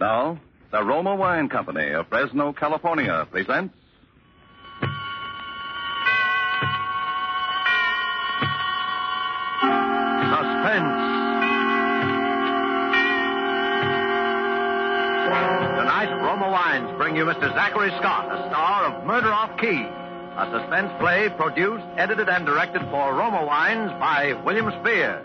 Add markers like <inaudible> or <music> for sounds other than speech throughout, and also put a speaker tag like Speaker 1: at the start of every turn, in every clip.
Speaker 1: Now, the Roma Wine Company of Fresno, California presents.
Speaker 2: Suspense. Tonight, Roma Wines bring you Mr. Zachary Scott, a star of Murder Off Key, a suspense play produced, edited, and directed for Roma Wines by William Spier.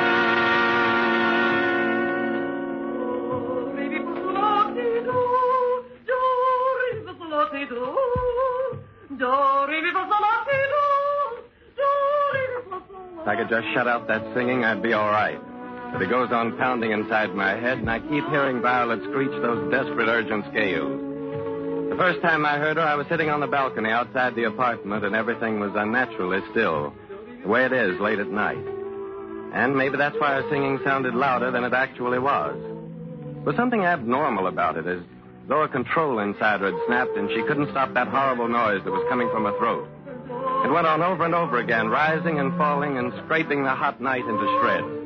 Speaker 3: Could just shut out that singing, I'd be all right. But it goes on pounding inside my head, and I keep hearing Violet screech those desperate, urgent scales. The first time I heard her, I was sitting on the balcony outside the apartment, and everything was unnaturally still, the way it is late at night. And maybe that's why her singing sounded louder than it actually was. There was something abnormal about it, as though a control inside her had snapped, and she couldn't stop that horrible noise that was coming from her throat. It went on over and over again, rising and falling and scraping the hot night into shreds.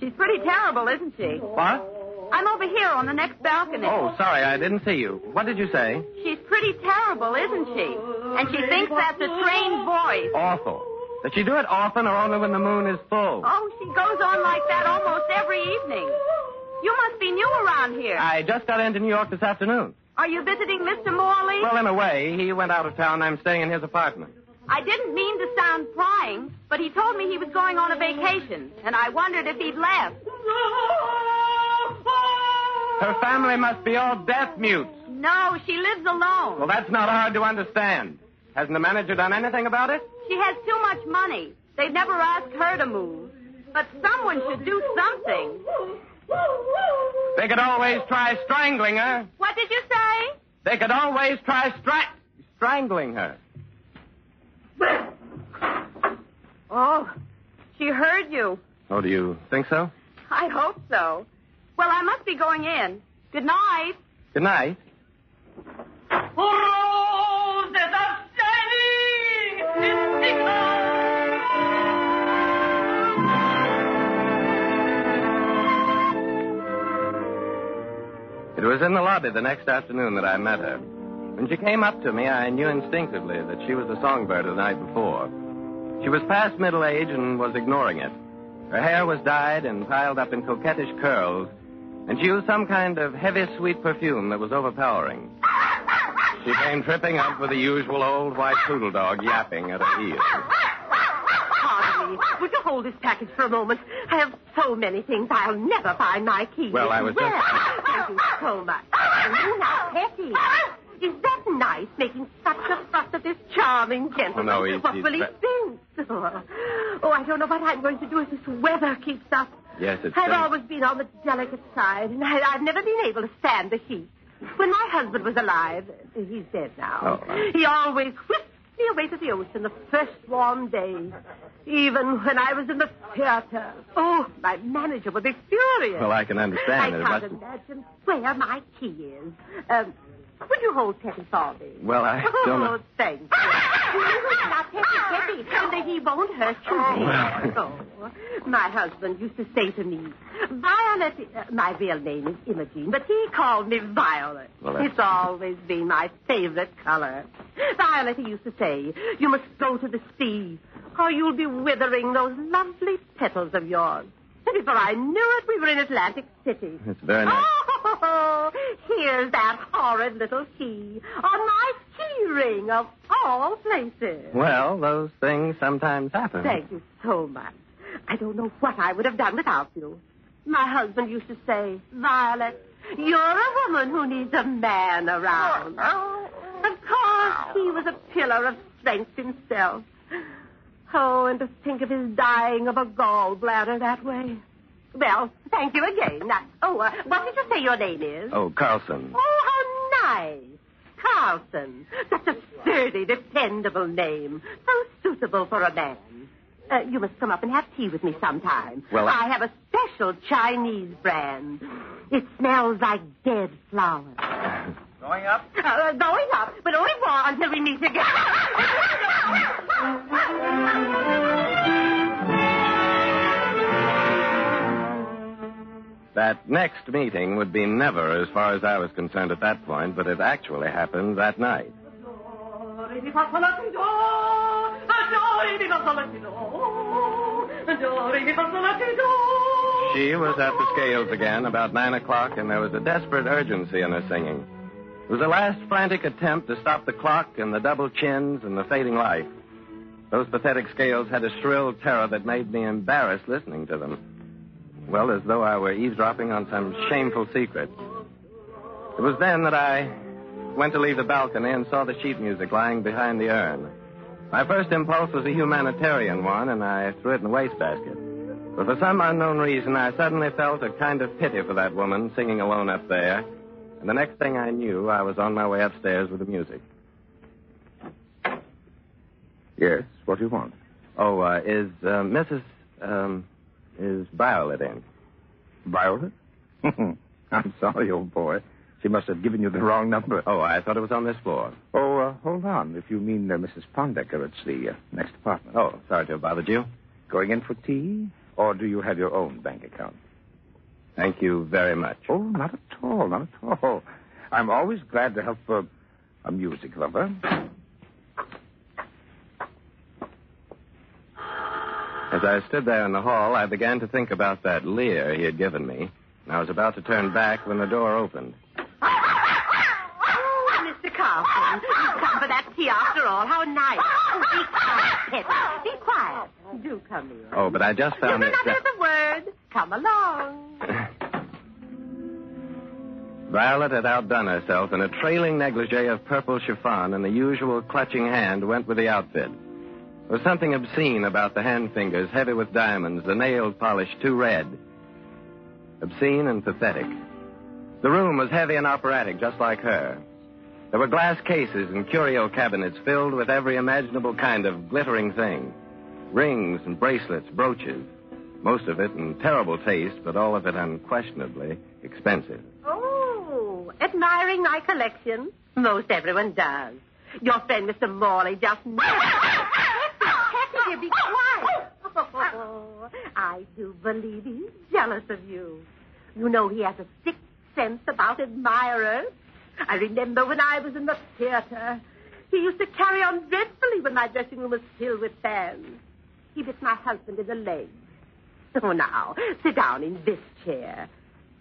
Speaker 4: She's pretty terrible, isn't she?
Speaker 3: What?
Speaker 4: I'm over here on the next balcony.
Speaker 3: Oh, sorry, I didn't see you. What did you say?
Speaker 4: She's pretty terrible, isn't she? And she thinks that's a trained voice.
Speaker 3: Awful. Does she do it often or only when the moon is full?
Speaker 4: Oh, she goes on like that almost every evening. You must be new around here.
Speaker 3: I just got into New York this afternoon.
Speaker 4: Are you visiting Mr. Morley?
Speaker 3: Well, in a way, he went out of town. I'm staying in his apartment.
Speaker 4: I didn't mean to sound prying, but he told me he was going on a vacation, and I wondered if he'd left.
Speaker 3: Her family must be all deaf mutes.
Speaker 4: No, she lives alone.
Speaker 3: Well, that's not hard to understand. Hasn't the manager done anything about it?
Speaker 4: She has too much money. They've never asked her to move. But someone should do something.
Speaker 3: They could always try strangling her.
Speaker 4: What did you say?
Speaker 3: They could always try stra- strangling her.
Speaker 4: Oh, she heard you.
Speaker 3: Oh, do you think so?
Speaker 4: I hope so. Well, I must be going in. Good night.
Speaker 3: Good night. It was in the lobby the next afternoon that I met her. When she came up to me, I knew instinctively that she was the songbird of the night before. She was past middle age and was ignoring it. Her hair was dyed and piled up in coquettish curls, and she used some kind of heavy, sweet perfume that was overpowering. She came tripping up with the usual old white poodle dog yapping at her heels.
Speaker 5: Pardon me. Would you hold this package for a moment? I have so many things I'll never find my key.
Speaker 3: Well, I was just-
Speaker 5: Thank you so much. Oh, now, Hetty. Is that nice, making such a fuss of this charming gentleman?
Speaker 3: Oh, no, he's-
Speaker 5: What
Speaker 3: he's
Speaker 5: will he think? Oh, oh, I don't know what I'm going to do if this weather keeps up.
Speaker 3: Yes, it's
Speaker 5: I've always been on the delicate side, and I, I've never been able to stand the heat. When my husband was alive, he's dead now.
Speaker 3: Oh, I-
Speaker 5: He always whisked me away to the ocean the first warm day. Even when I was in the theater. Oh, my manager would be furious.
Speaker 3: Well, I can understand
Speaker 5: I
Speaker 3: it.
Speaker 5: can't
Speaker 3: That's-
Speaker 5: imagine where my key is. Um, would you hold Teddy for me?
Speaker 3: Well, I don't know.
Speaker 5: Oh, thank you. now, Teddy, Teddy, he won't hurt you.
Speaker 3: Well-
Speaker 5: Oh, my husband used to say to me, Violet, uh, my real name is Imogene, but he called me Violet.
Speaker 3: Well, that's-
Speaker 5: It's always been my favorite color. Violet, he used to say, you must go to the sea, or you'll be withering those lovely petals of yours. And <laughs> before I knew it, we were in Atlantic City.
Speaker 3: It's very nice.
Speaker 5: Oh, <laughs> here's that horrid little key on my key ring of all places.
Speaker 3: Well, those things sometimes happen.
Speaker 5: Thank you so much. I don't know what I would have done without you. My husband used to say, Violet, you're a woman who needs a man around. Of course, he was a pillar of strength himself. Oh, and to think of his dying of a gallbladder that way. Well, thank you again. Now, oh, uh, what did you say your name is?
Speaker 3: Oh, Carlson.
Speaker 5: Oh, how nice. Carlson. Such a sturdy, dependable name. So suitable for a man. Uh, you must come up and have tea with me sometime.
Speaker 3: Well, I-
Speaker 5: I have a special Chinese brand. It smells like dead flowers.
Speaker 2: Going up?
Speaker 5: Uh, going up, but only more until we meet again. <laughs>
Speaker 3: That next meeting would be never, as far as I was concerned at that point, but it actually happened that night. She was at the scales again about nine o'clock, and there was a desperate urgency in her singing. It was a last frantic attempt to stop the clock and the double chins and the fading light. Those pathetic scales had a shrill terror that made me embarrassed listening to them. Well, as though I were eavesdropping on some shameful secret. It was then that I went to leave the balcony and saw the sheet music lying behind the urn. My first impulse was a humanitarian one, and I threw it in the wastebasket. But for some unknown reason, I suddenly felt a kind of pity for that woman singing alone up there. And the next thing I knew, I was on my way upstairs with the music.
Speaker 6: Yes, what do you want?
Speaker 3: Oh, uh, is uh, Mrs. Um, is Violet in?
Speaker 6: Violet? <laughs> I'm sorry, old boy. She must have given you the wrong number.
Speaker 3: Oh, I thought it was on this floor.
Speaker 6: Oh, uh, hold on. If you mean uh, Mrs. Pondecker, it's the uh, next apartment.
Speaker 3: Oh, sorry to have bothered you.
Speaker 6: Going in for tea? Or do you have your own bank account?
Speaker 3: Thank you very much.
Speaker 6: Oh, not at all, not at all. I'm always glad to help uh, a music lover.
Speaker 3: As I stood there in the hall, I began to think about that leer he had given me. And I was about to turn back when the door opened.
Speaker 5: Oh, Mr. Carlson, you've come for that tea after all. How nice. Oh, be quiet, Petty. Be quiet. Do come in.
Speaker 3: Oh, but I just
Speaker 5: You
Speaker 3: found
Speaker 5: do
Speaker 3: it.
Speaker 5: the word. Come along. <laughs>
Speaker 3: Violet had outdone herself, and a trailing negligee of purple chiffon and the usual clutching hand went with the outfit. There was something obscene about the hand fingers, heavy with diamonds, the nail polish too red. Obscene and pathetic. The room was heavy and operatic, just like her. There were glass cases and curio cabinets filled with every imaginable kind of glittering thing rings and bracelets, brooches. Most of it in terrible taste, but all of it unquestionably expensive.
Speaker 5: Oh, admiring my collection? Most everyone does. Your friend Mr. Morley just... Petty, be quiet. Oh, <laughs> I do believe he's jealous of you. You know he has a sixth sense about admirers. I remember when I was in the theater. He used to carry on dreadfully when my dressing room was filled with fans. He bit my husband in the leg. Oh, now, sit down in this chair.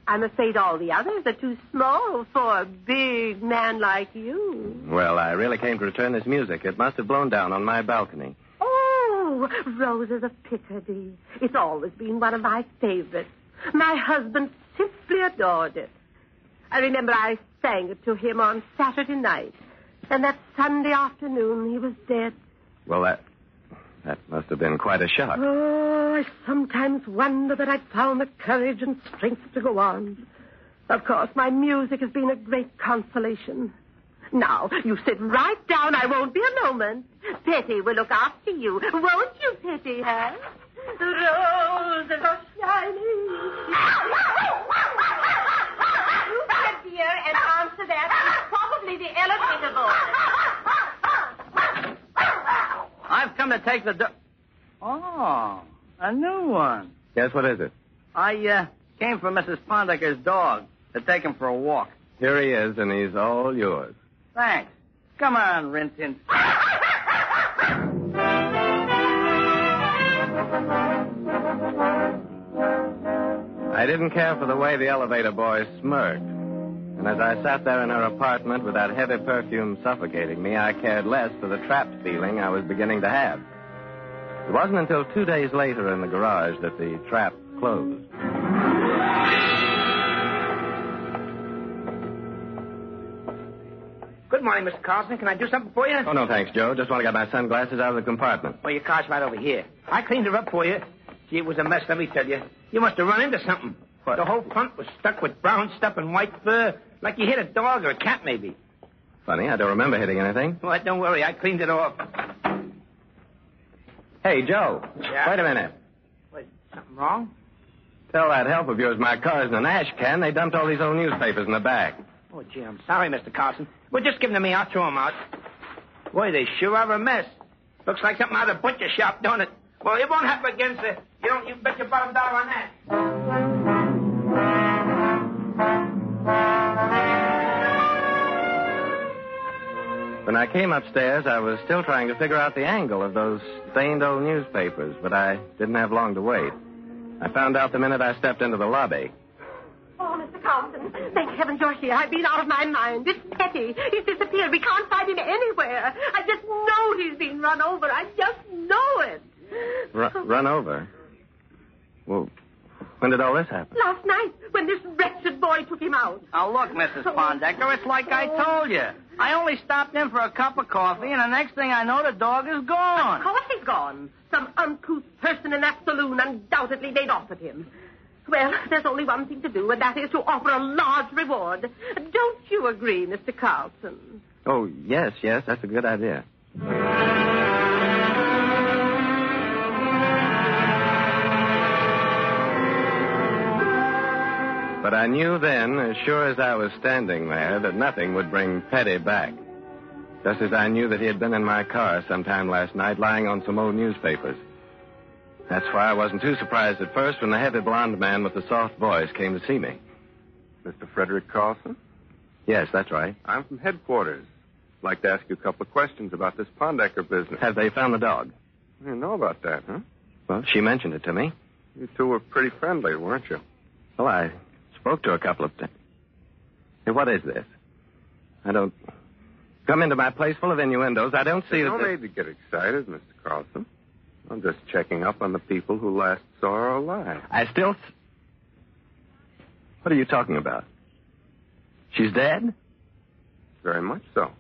Speaker 5: I'm afraid all the others are too small for a big man like you.
Speaker 3: Well, I really came to return this music. It must have blown down on my balcony.
Speaker 5: Oh, Roses of Picardy. It's always been one of my favorites. My husband simply adored it. I remember I sang it to him on Saturday night. And that Sunday afternoon, he was dead.
Speaker 3: Well, that that must have been quite a shock.
Speaker 5: Oh, I sometimes wonder that I'd found the courage and strength to go on. Of course, my music has been a great consolation. Now, you sit right down. I won't be a moment. Petty will look after you. Won't you, Petty, huh? The roses are shining. you get here and answer that. It's probably the elevator boy.
Speaker 2: I've come to take the. Do- oh, a new one.
Speaker 3: Yes, what is it?
Speaker 2: I uh, came for Mrs. Pondecker's dog to take him for a walk.
Speaker 3: Here he is, and he's all yours.
Speaker 2: Thanks. Come on, Rintin.
Speaker 3: I didn't care for the way the elevator boy smirked. And as I sat there in her apartment with that heavy perfume suffocating me, I cared less for the trapped feeling I was beginning to have. It wasn't until two days later in the garage that the trap closed.
Speaker 7: Morning, Mr. Carlson. Can I do something for you?
Speaker 3: Oh, no, thanks, Joe. Just want to get my sunglasses out of the compartment.
Speaker 7: Well, your car's right over here. I cleaned her up for you. Gee, it was a mess, let me tell you. You must have run into something.
Speaker 3: What?
Speaker 7: The whole front was stuck with brown stuff and white fur, like you hit a dog or a cat, maybe.
Speaker 3: Funny, I don't remember hitting anything.
Speaker 7: Well, don't worry. I cleaned it off.
Speaker 3: Hey, Joe.
Speaker 7: Yeah?
Speaker 3: Wait a minute.
Speaker 7: What, something wrong?
Speaker 3: Tell that help of yours my car's in an ash can. They dumped all these old newspapers in the back.
Speaker 7: Oh, gee, I'm sorry, Mr. Carlson. Well, just give them to me. I'll throw them out. Boy, they sure are a mess. Looks like something out of a butcher shop, don't it? Well, it won't happen again, sir. You don't. You bet your bottom dollar on that.
Speaker 3: When I came upstairs, I was still trying to figure out the angle of those stained old newspapers, but I didn't have long to wait. I found out the minute I stepped into the lobby.
Speaker 5: Oh, Mr. Carlson, thank heavens you're here. I've been out of my mind. It's Petty. He's disappeared. We can't find him anywhere. I just know he's been run over. I just know it.
Speaker 3: Ru- run over. Well, when did all this happen?
Speaker 5: Last night, when this wretched boy took him out.
Speaker 8: Now, look, Mrs. Pondecker, it's like I oh. told you. I only stopped in for a cup of coffee, and the next thing I know, the dog is gone.
Speaker 5: Of course he's gone. Some uncouth person in that saloon undoubtedly made off with him. Well, there's only one thing to do, and that is to offer a large reward. Don't you agree, Mr. Carlson?
Speaker 3: Oh, yes, yes, that's a good idea. But I knew then, as sure as I was standing there, that nothing would bring Petty back. Just as I knew that he had been in my car sometime last night, lying on some old newspapers. That's why I wasn't too surprised at first when the heavy blond man with the soft voice came to see me.
Speaker 9: Mr. Frederick Carlson?
Speaker 3: Yes, that's right.
Speaker 9: I'm from headquarters. I'd like to ask you a couple of questions about this Pondecker business.
Speaker 3: Have they found the dog?
Speaker 9: I didn't know about that, huh?
Speaker 3: Well, she mentioned it to me.
Speaker 9: You two were pretty friendly, weren't you?
Speaker 3: Well, I spoke to a couple of times. Hey, what is this? I don't come into my place full of innuendos. I don't see
Speaker 9: There's
Speaker 3: that.
Speaker 9: no
Speaker 3: the-
Speaker 9: need to get excited, Mr. Carlson. I'm just checking up on the people who last saw her alive.
Speaker 3: I still. s- What are you talking about? She's dead?
Speaker 9: Very much so.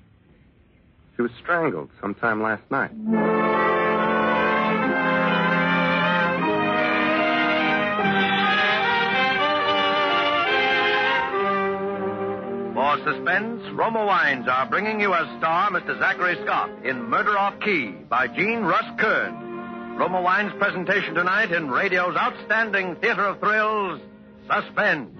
Speaker 9: She was strangled sometime last night.
Speaker 2: For suspense, Roma Wines are bringing you as star Mr. Zachary Scott in Murder Off Key by Gene Russ Kern. Roma Wines' presentation tonight in radio's outstanding theater of thrills, Suspense.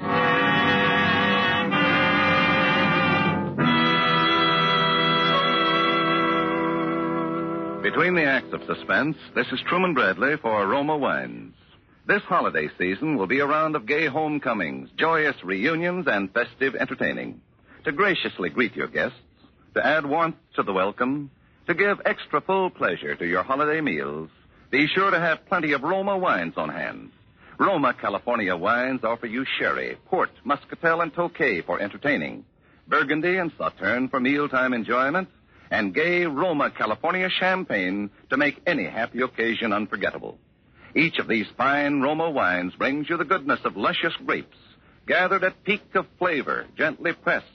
Speaker 1: Between the acts of suspense, this is Truman Bradley for Roma Wines. This holiday season will be a round of gay homecomings, joyous reunions, and festive entertaining. To graciously greet your guests, to add warmth to the welcome, to give extra full pleasure to your holiday meals, be sure to have plenty of Roma wines on hand. Roma California wines offer you sherry, port, muscatel, and tokay for entertaining, burgundy and sauterne for mealtime enjoyment, and gay Roma California champagne to make any happy occasion unforgettable. Each of these fine Roma wines brings you the goodness of luscious grapes, gathered at peak of flavor, gently pressed,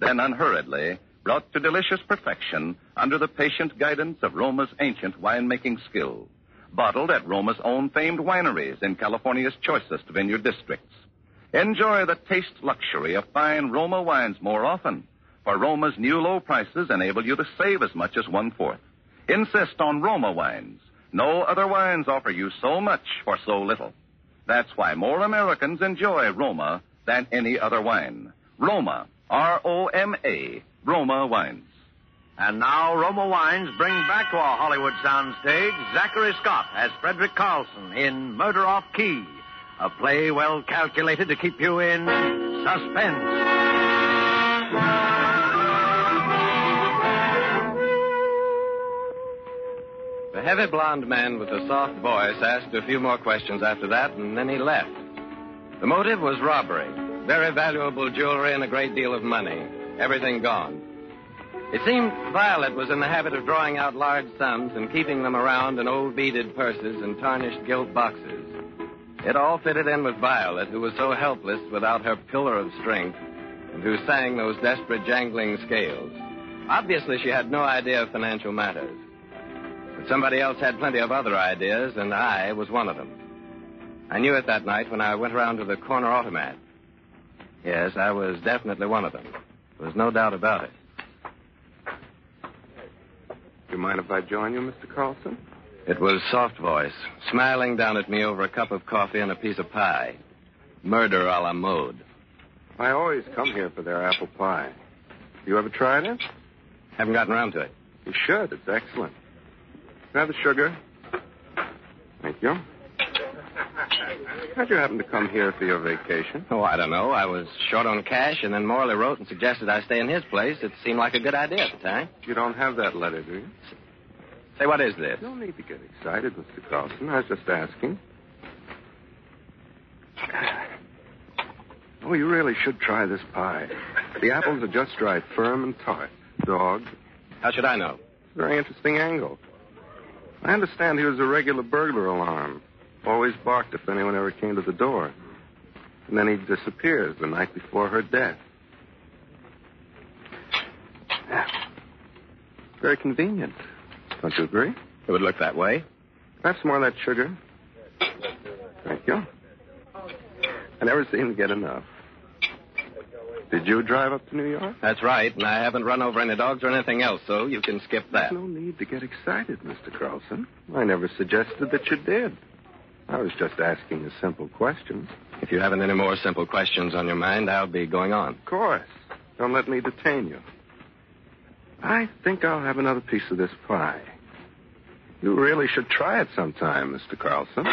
Speaker 1: then unhurriedly brought to delicious perfection under the patient guidance of Roma's ancient winemaking skill. Bottled at Roma's own famed wineries in California's choicest vineyard districts. Enjoy the taste luxury of fine Roma wines more often, for Roma's new low prices enable you to save as much as one fourth. Insist on Roma wines. No other wines offer you so much for so little. That's why more Americans enjoy Roma than any other wine. Roma, R-O-M-A, Roma wines.
Speaker 2: And now Roma Wines bring back to our Hollywood soundstage Zachary Scott as Frederick Carlson in Murder Off Key, a play well calculated to keep you in suspense.
Speaker 3: The heavy blond man with the soft voice asked a few more questions after that, and then he left. The motive was robbery. Very valuable jewelry and a great deal of money. Everything gone. It seemed Violet was in the habit of drawing out large sums and keeping them around in old beaded purses and tarnished gilt boxes. It all fitted in with Violet, who was so helpless without her pillar of strength, and who sang those desperate jangling scales. Obviously, she had no idea of financial matters. But somebody else had plenty of other ideas, and I was one of them. I knew it that night when I went around to the corner automat. Yes, I was definitely one of them. There was no doubt about it.
Speaker 9: Do you mind if I join you, Mr. Carlson?
Speaker 3: It was Soft Voice, smiling down at me over a cup of coffee and a piece of pie. Murder a la mode.
Speaker 9: I always come here for their apple pie. You ever tried it?
Speaker 3: Haven't gotten around to it.
Speaker 9: You should. It's excellent. Have the sugar. Thank you. How'd you happen to come here for your vacation?
Speaker 3: Oh, I don't know. I was short on cash, and then Morley wrote and suggested I stay in his place. It seemed like a good idea at the time.
Speaker 9: You don't have that letter, do you?
Speaker 3: Say, what is this?
Speaker 9: No need to get excited, Mr. Carlson. I was just asking. <sighs> Oh, you really should try this pie. The apples are just right, firm and tart. Dog.
Speaker 3: How should I know?
Speaker 9: Very interesting angle. I understand he was a regular burglar alarm. Always barked if anyone ever came to the door. And then he disappears the night before her death. Very convenient. Don't you agree?
Speaker 3: It would look that way.
Speaker 9: Perhaps more of that sugar. Thank you. I never seem to get enough. Did you drive up to New York?
Speaker 3: That's right, and I haven't run over any dogs or anything else, so you can skip that.
Speaker 9: There's no need to get excited, Mr. Carlson. I never suggested that you did. I was just asking a simple question.
Speaker 3: If you haven't any more simple questions on your mind, I'll be going on.
Speaker 9: Of course. Don't let me detain you. I think I'll have another piece of this pie. You really should try it sometime, Mr. Carlson.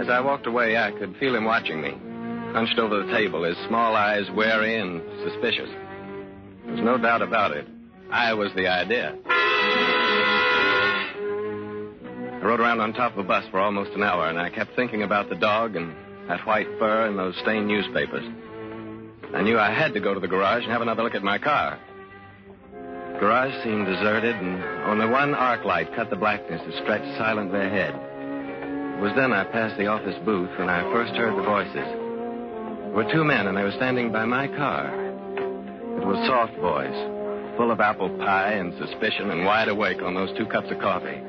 Speaker 3: As I walked away, I could feel him watching me, hunched over the table, his small eyes wary and suspicious. There's no doubt about it. I was the idea. I rode around on top of a bus for almost an hour, and I kept thinking about the dog and that white fur and those stained newspapers. I knew I had to go to the garage and have another look at my car. The garage seemed deserted, and only one arc light cut the blackness that stretched silently ahead. It was then I passed the office booth when I first heard the voices. There were two men, and they were standing by my car. It was Soft Voice, full of apple pie and suspicion and wide awake on those two cups of coffee.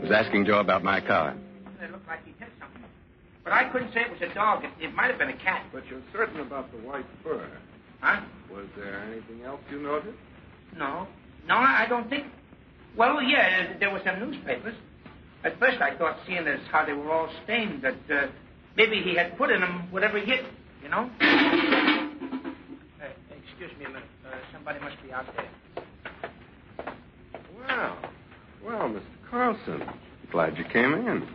Speaker 3: He was asking Joe about my car.
Speaker 7: It looked like he hit something. But I couldn't say it was a dog. It, it might have been a cat.
Speaker 9: But you're certain about the white fur.
Speaker 7: Huh?
Speaker 9: Was there anything else you noticed?
Speaker 7: No. No, I don't think. Well, yeah, there were some newspapers. At first, I thought, seeing as how they were all stained, that uh, maybe he had put in them whatever he hit, you know? Uh, excuse me a minute. Uh, somebody must be out there.
Speaker 9: Well, well, Mr. Carlson, glad you came in.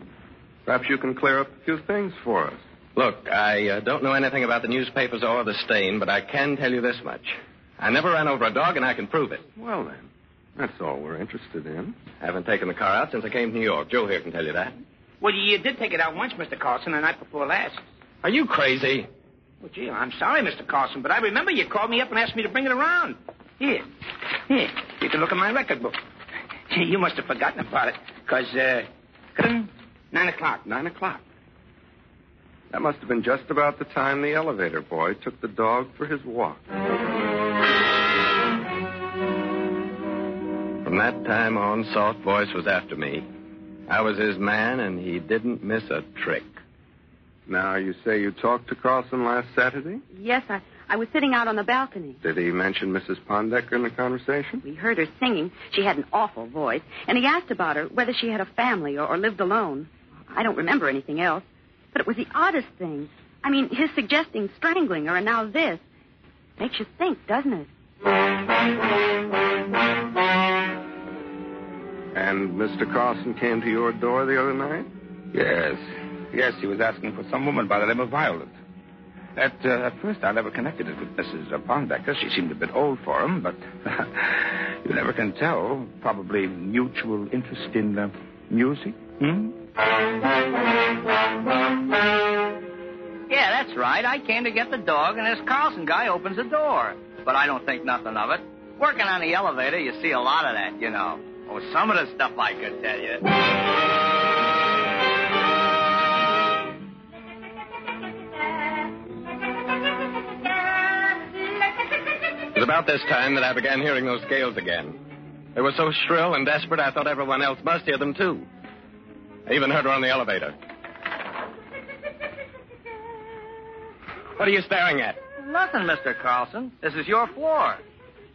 Speaker 9: Perhaps you can clear up a few things for us.
Speaker 3: Look, I uh, don't know anything about the newspapers or the stain, but I can tell you this much. I never ran over a dog, and I can prove it.
Speaker 9: Well, then, that's all we're interested in.
Speaker 3: I haven't taken the car out since I came to New York. Joe here can tell you that.
Speaker 7: Well, you did take it out once, Mr. Carlson, the night before last.
Speaker 3: Are you crazy?
Speaker 7: Well, gee, I'm sorry, Mr. Carlson, but I remember you called me up and asked me to bring it around. Here. Here. You can look at my record book. Gee, you must have forgotten about it. Because, uh, nine o'clock.
Speaker 9: Nine o'clock. That must have been just about the time the elevator boy took the dog for his walk.
Speaker 3: From that time on, Soft Voice was after me. I was his man, and he didn't miss a trick.
Speaker 9: Now, you say you talked to Carlson last Saturday?
Speaker 4: Yes, I, I was sitting out on the balcony.
Speaker 9: Did he mention Mrs. Pondecker in the conversation?
Speaker 4: We heard her singing. She had an awful voice. And he asked about her, whether she had a family or, or lived alone. I don't remember anything else. But it was the oddest thing. I mean, his suggesting strangling her and now this. Makes you think, doesn't it?
Speaker 9: And Mr. Carlson came to your door the other night?
Speaker 10: Yes. Yes, he was asking for some woman by the name of Violet. At, uh, at first, I never connected it with Mrs. Pondecker. She seemed a bit old for him, but <laughs> you never can tell. Probably mutual interest in uh, music. Hmm?
Speaker 8: Yeah, that's right. I came to get the dog, and this Carlson guy opens the door. But I don't think nothing of it. Working on the elevator, you see a lot of that, you know. Oh, some of the stuff I could tell you.
Speaker 3: About this time that I began hearing those scales again. They were so shrill and desperate, I thought everyone else must hear them, too. I even heard her on the elevator. What are you staring at?
Speaker 8: Nothing, Mr. Carlson. This is your floor.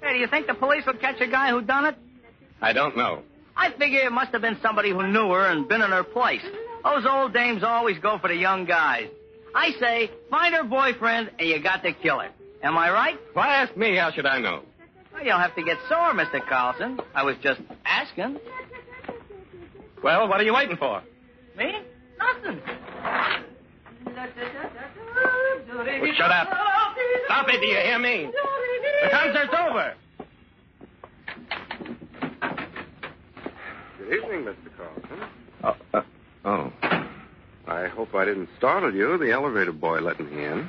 Speaker 8: Hey, do you think the police will catch a guy who done it?
Speaker 3: I don't know.
Speaker 8: I figure it must have been somebody who knew her and been in her place. Those old dames always go for the young guys. I say, find her boyfriend and you got to kill her. Am I right?
Speaker 3: Why ask me? How should I know?
Speaker 8: Well, you don't have to get sore, Mr. Carlson. I was just asking.
Speaker 3: Well, what are you waiting for?
Speaker 8: Me? Nothing.
Speaker 3: Well, shut up. Stop it, do you hear me? The concert's over.
Speaker 9: Good evening, Mr. Carlson.
Speaker 3: Oh, uh, oh.
Speaker 9: I hope I didn't startle you. The elevator boy let me in.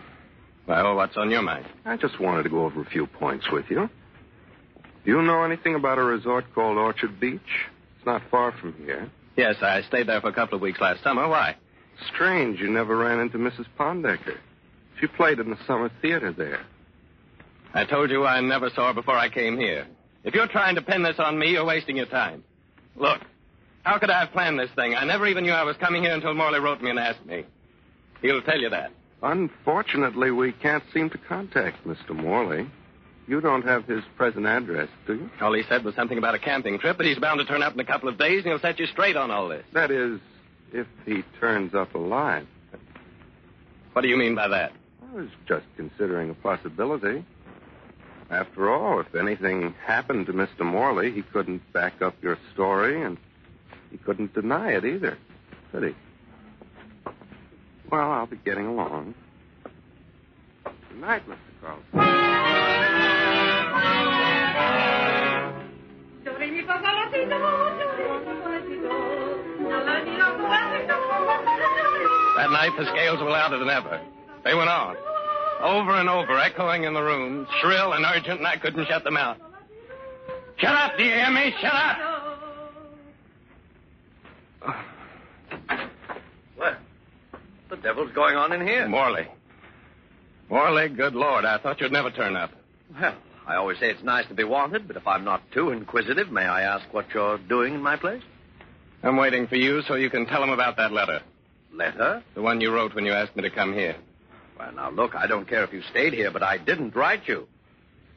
Speaker 3: Well, what's on your mind?
Speaker 9: I just wanted to go over a few points with you. Do you know anything about a resort called Orchard Beach? It's not far from here.
Speaker 3: Yes, I stayed there for a couple of weeks last summer. Why?
Speaker 9: Strange you never ran into Mrs. Pondecker. She played in the summer theater there.
Speaker 3: I told you I never saw her before I came here. If you're trying to pin this on me, you're wasting your time. Look, how could I have planned this thing? I never even knew I was coming here until Morley wrote me and asked me. He'll tell you that.
Speaker 9: Unfortunately, we can't seem to contact Mr. Morley. You don't have his present address, do you?
Speaker 3: All he said was something about a camping trip, but he's bound to turn up in a couple of days, and he'll set you straight on all this.
Speaker 9: That is, if he turns up alive.
Speaker 3: What do you mean by that?
Speaker 9: I was just considering a possibility. After all, if anything happened to Mr. Morley, he couldn't back up your story, and he couldn't deny it either, could he? Well, I'll be getting along. Good night, Mr. Carlson.
Speaker 3: That night, the scales were louder than ever. They went on, over and over, echoing in the room, shrill and urgent, and I couldn't shut them out. Shut up, do you hear me? Shut up!
Speaker 2: What? The devil's going on in here?
Speaker 3: Morley. Morley, good Lord, I thought you'd never turn up.
Speaker 2: Well, I always say it's nice to be wanted, but if I'm not too inquisitive, may I ask what you're doing in my place?
Speaker 3: I'm waiting for you so you can tell him about that letter.
Speaker 2: Letter?
Speaker 3: The one you wrote when you asked me to come here.
Speaker 2: Well, now, look, I don't care if you stayed here, but I didn't write you.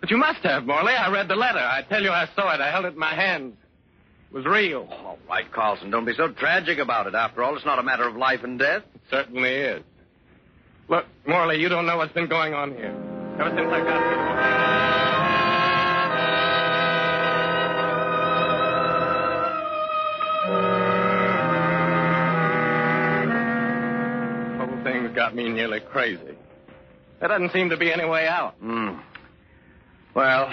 Speaker 3: But you must have, Morley. I read the letter. I tell you, I saw it. I held it in my hand. It was real.
Speaker 2: All right, Carlson, don't be so tragic about it. After all, it's not a matter of life and death.
Speaker 3: Certainly is. Look, Morley, you don't know what's been going on here. Ever since I got here. The whole thing's got me nearly crazy. There doesn't seem to be any way out.
Speaker 2: Hmm. Well,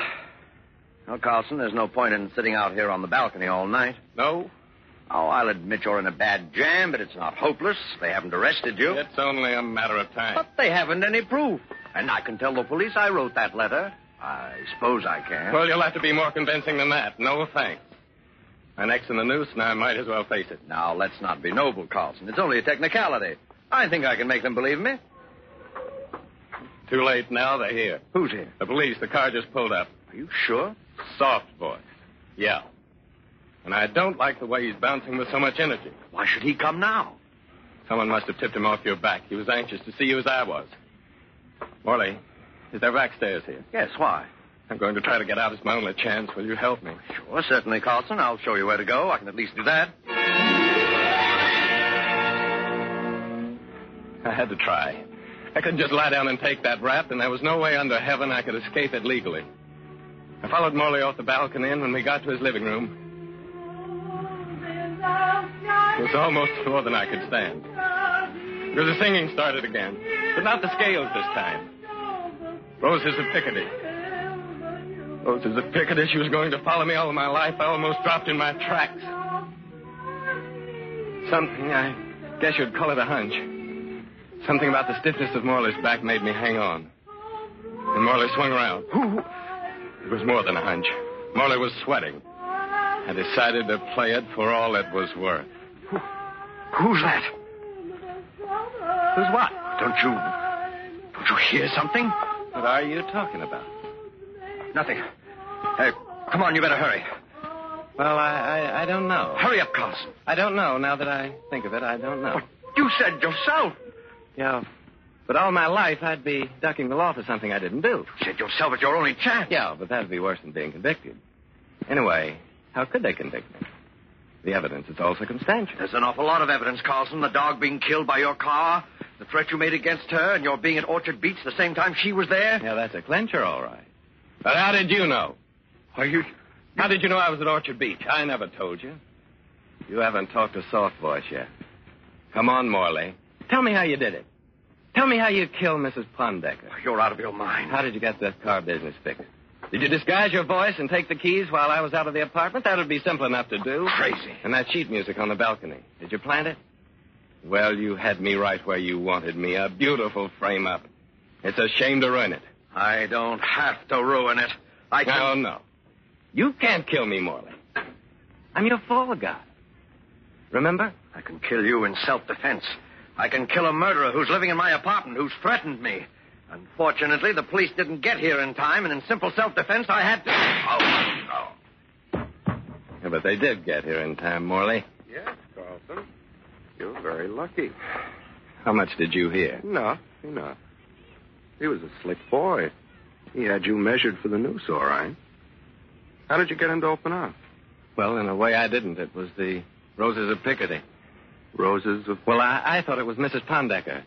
Speaker 2: well, Carlson, there's no point in sitting out here on the balcony all night.
Speaker 3: No?
Speaker 2: Oh, I'll admit you're in a bad jam, but it's not hopeless. They haven't arrested you.
Speaker 3: It's only a matter of time.
Speaker 2: But they haven't any proof. And I can tell the police I wrote that letter. I suppose I can.
Speaker 3: Well, you'll have to be more convincing than that. No thanks. My neck's in the noose, and I might as well face it.
Speaker 2: Now, let's not be noble, Carlson. It's only a technicality. I think I can make them believe me.
Speaker 3: Too late now. They're here.
Speaker 2: Who's here?
Speaker 3: The police. The car just pulled up.
Speaker 2: Are you sure?
Speaker 3: Soft voice. Yeah. And I don't like the way he's bouncing with so much energy.
Speaker 2: Why should he come now?
Speaker 3: Someone must have tipped him off your back. He was anxious to see you as I was. Morley, is there backstairs here?
Speaker 2: Yes, why?
Speaker 3: I'm going to try to get out. It's my only chance. Will you help me?
Speaker 2: Sure, certainly, Carlson. I'll show you where to go. I can at least do that.
Speaker 3: I had to try. I couldn't just lie down and take that rap, and there was no way under heaven I could escape it legally. I followed Morley off the balcony, and when we got to his living room, it was almost more than I could stand. Because the singing started again, but not the scales this time. Roses of Picardy. Roses of Picardy. She was going to follow me all my life. I almost dropped in my tracks. Something, I guess you'd call it a hunch. Something about the stiffness of Morley's back made me hang on. And Morley swung around. It was more than a hunch. Morley was sweating. I decided to play it for all it was worth.
Speaker 2: Who's that?
Speaker 3: Who's what?
Speaker 2: Don't you. Don't you hear something?
Speaker 3: What are you talking about?
Speaker 2: Nothing. Hey, come on, you better hurry.
Speaker 3: Well, I, I, I don't know.
Speaker 2: Hurry up, Carlson.
Speaker 3: I don't know. Now that I think of it, I don't know.
Speaker 2: You said yourself.
Speaker 3: Yeah. But all my life, I'd be ducking the law for something I didn't do.
Speaker 2: You said yourself it's your only chance.
Speaker 3: Yeah, but that'd be worse than being convicted. Anyway, how could they convict me? The evidence is all circumstantial.
Speaker 2: There's an awful lot of evidence, Carlson. The dog being killed by your car, the threat you made against her, and your being at Orchard Beach the same time she was there.
Speaker 3: Yeah, that's a clincher, all right. But how did you know?
Speaker 2: Are you.
Speaker 3: How did you know I was at Orchard Beach? I never told you. You haven't talked to Soft Voice yet. Come on, Morley. Tell me how you did it. Tell me how you killed Mrs. Pondecker.
Speaker 2: You're out of your mind.
Speaker 3: How did you get the car business fixed? Did you disguise your voice and take the keys while I was out of the apartment? That would be simple enough to do.
Speaker 2: Oh, crazy.
Speaker 3: And that sheet music on the balcony. Did you plant it? Well, you had me right where you wanted me. A beautiful frame up. It's a shame to ruin it.
Speaker 2: I don't have to ruin it. I can.
Speaker 3: No, no. You can't kill me, Morley. I'm your fall guy. Remember?
Speaker 2: I can kill you in self defense. I can kill a murderer who's living in my apartment, who's threatened me. Unfortunately, the police didn't get here in time, and in simple self defense, I had to. Oh, no.
Speaker 3: Yeah, but they did get here in time, Morley.
Speaker 9: Yes, Carlson. You're very lucky.
Speaker 3: How much did you hear?
Speaker 9: Enough, enough. He was a slick boy. He had you measured for the noose, all right. How did you get him to open up?
Speaker 3: Well, in a way, I didn't. It was the Roses of Picardy.
Speaker 9: Roses of.
Speaker 3: Well, I, I thought it was Mrs. Pondecker.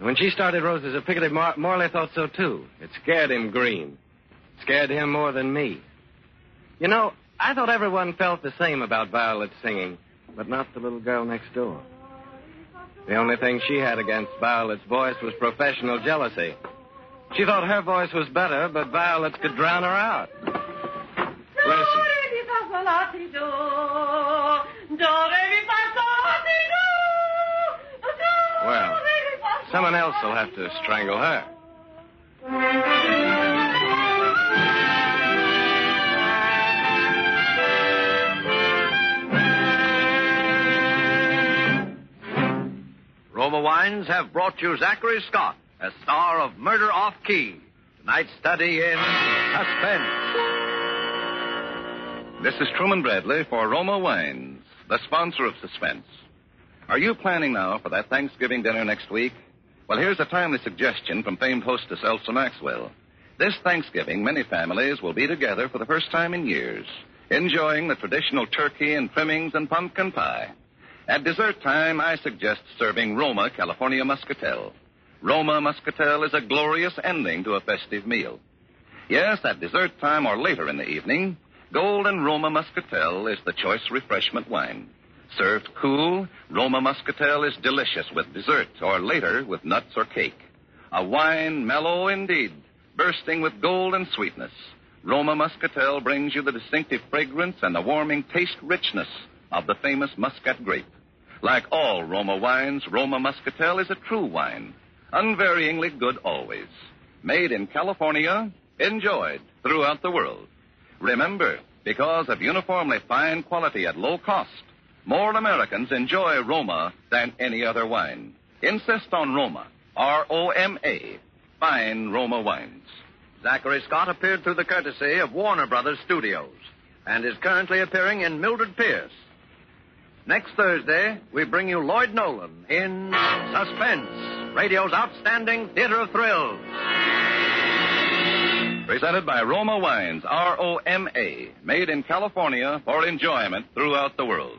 Speaker 3: When she started Roses of Picardy, Mor- Morley thought so, too. It scared him green. Scared him more than me. You know, I thought everyone felt the same about Violet singing, but not the little girl next door. The only thing she had against Violet's voice was professional jealousy. She thought her voice was better, but Violet's could drown her out. Listen. Well, someone else will have to strangle her.
Speaker 2: Roma Wines have brought you Zachary Scott, a star of Murder Off Key. Tonight's study in suspense.
Speaker 1: This is Truman Bradley for Roma Wines, the sponsor of Suspense. Are you planning now for that Thanksgiving dinner next week? Well, here's a timely suggestion from famed hostess Elsa Maxwell. This Thanksgiving, many families will be together for the first time in years, enjoying the traditional turkey and trimmings and pumpkin pie. At dessert time, I suggest serving Roma California Muscatel. Roma Muscatel is a glorious ending to a festive meal. Yes, at dessert time or later in the evening, Golden Roma Muscatel is the choice refreshment wine. Served cool, Roma Muscatel is delicious with dessert or later with nuts or cake. A wine mellow indeed, bursting with golden sweetness. Roma Muscatel brings you the distinctive fragrance and the warming taste richness of the famous Muscat grape. Like all Roma wines, Roma Muscatel is a true wine, unvaryingly good always. Made in California, enjoyed throughout the world. Remember, because of uniformly fine quality at low cost, more Americans enjoy Roma than any other wine. Insist on Roma, R O M A, fine Roma wines.
Speaker 2: Zachary Scott appeared through the courtesy of Warner Brothers Studios and is currently appearing in Mildred Pierce. Next Thursday, we bring you Lloyd Nolan in Suspense, radio's outstanding theater of thrills.
Speaker 1: Presented by Roma Wines, R O M A, made in California for enjoyment throughout the world.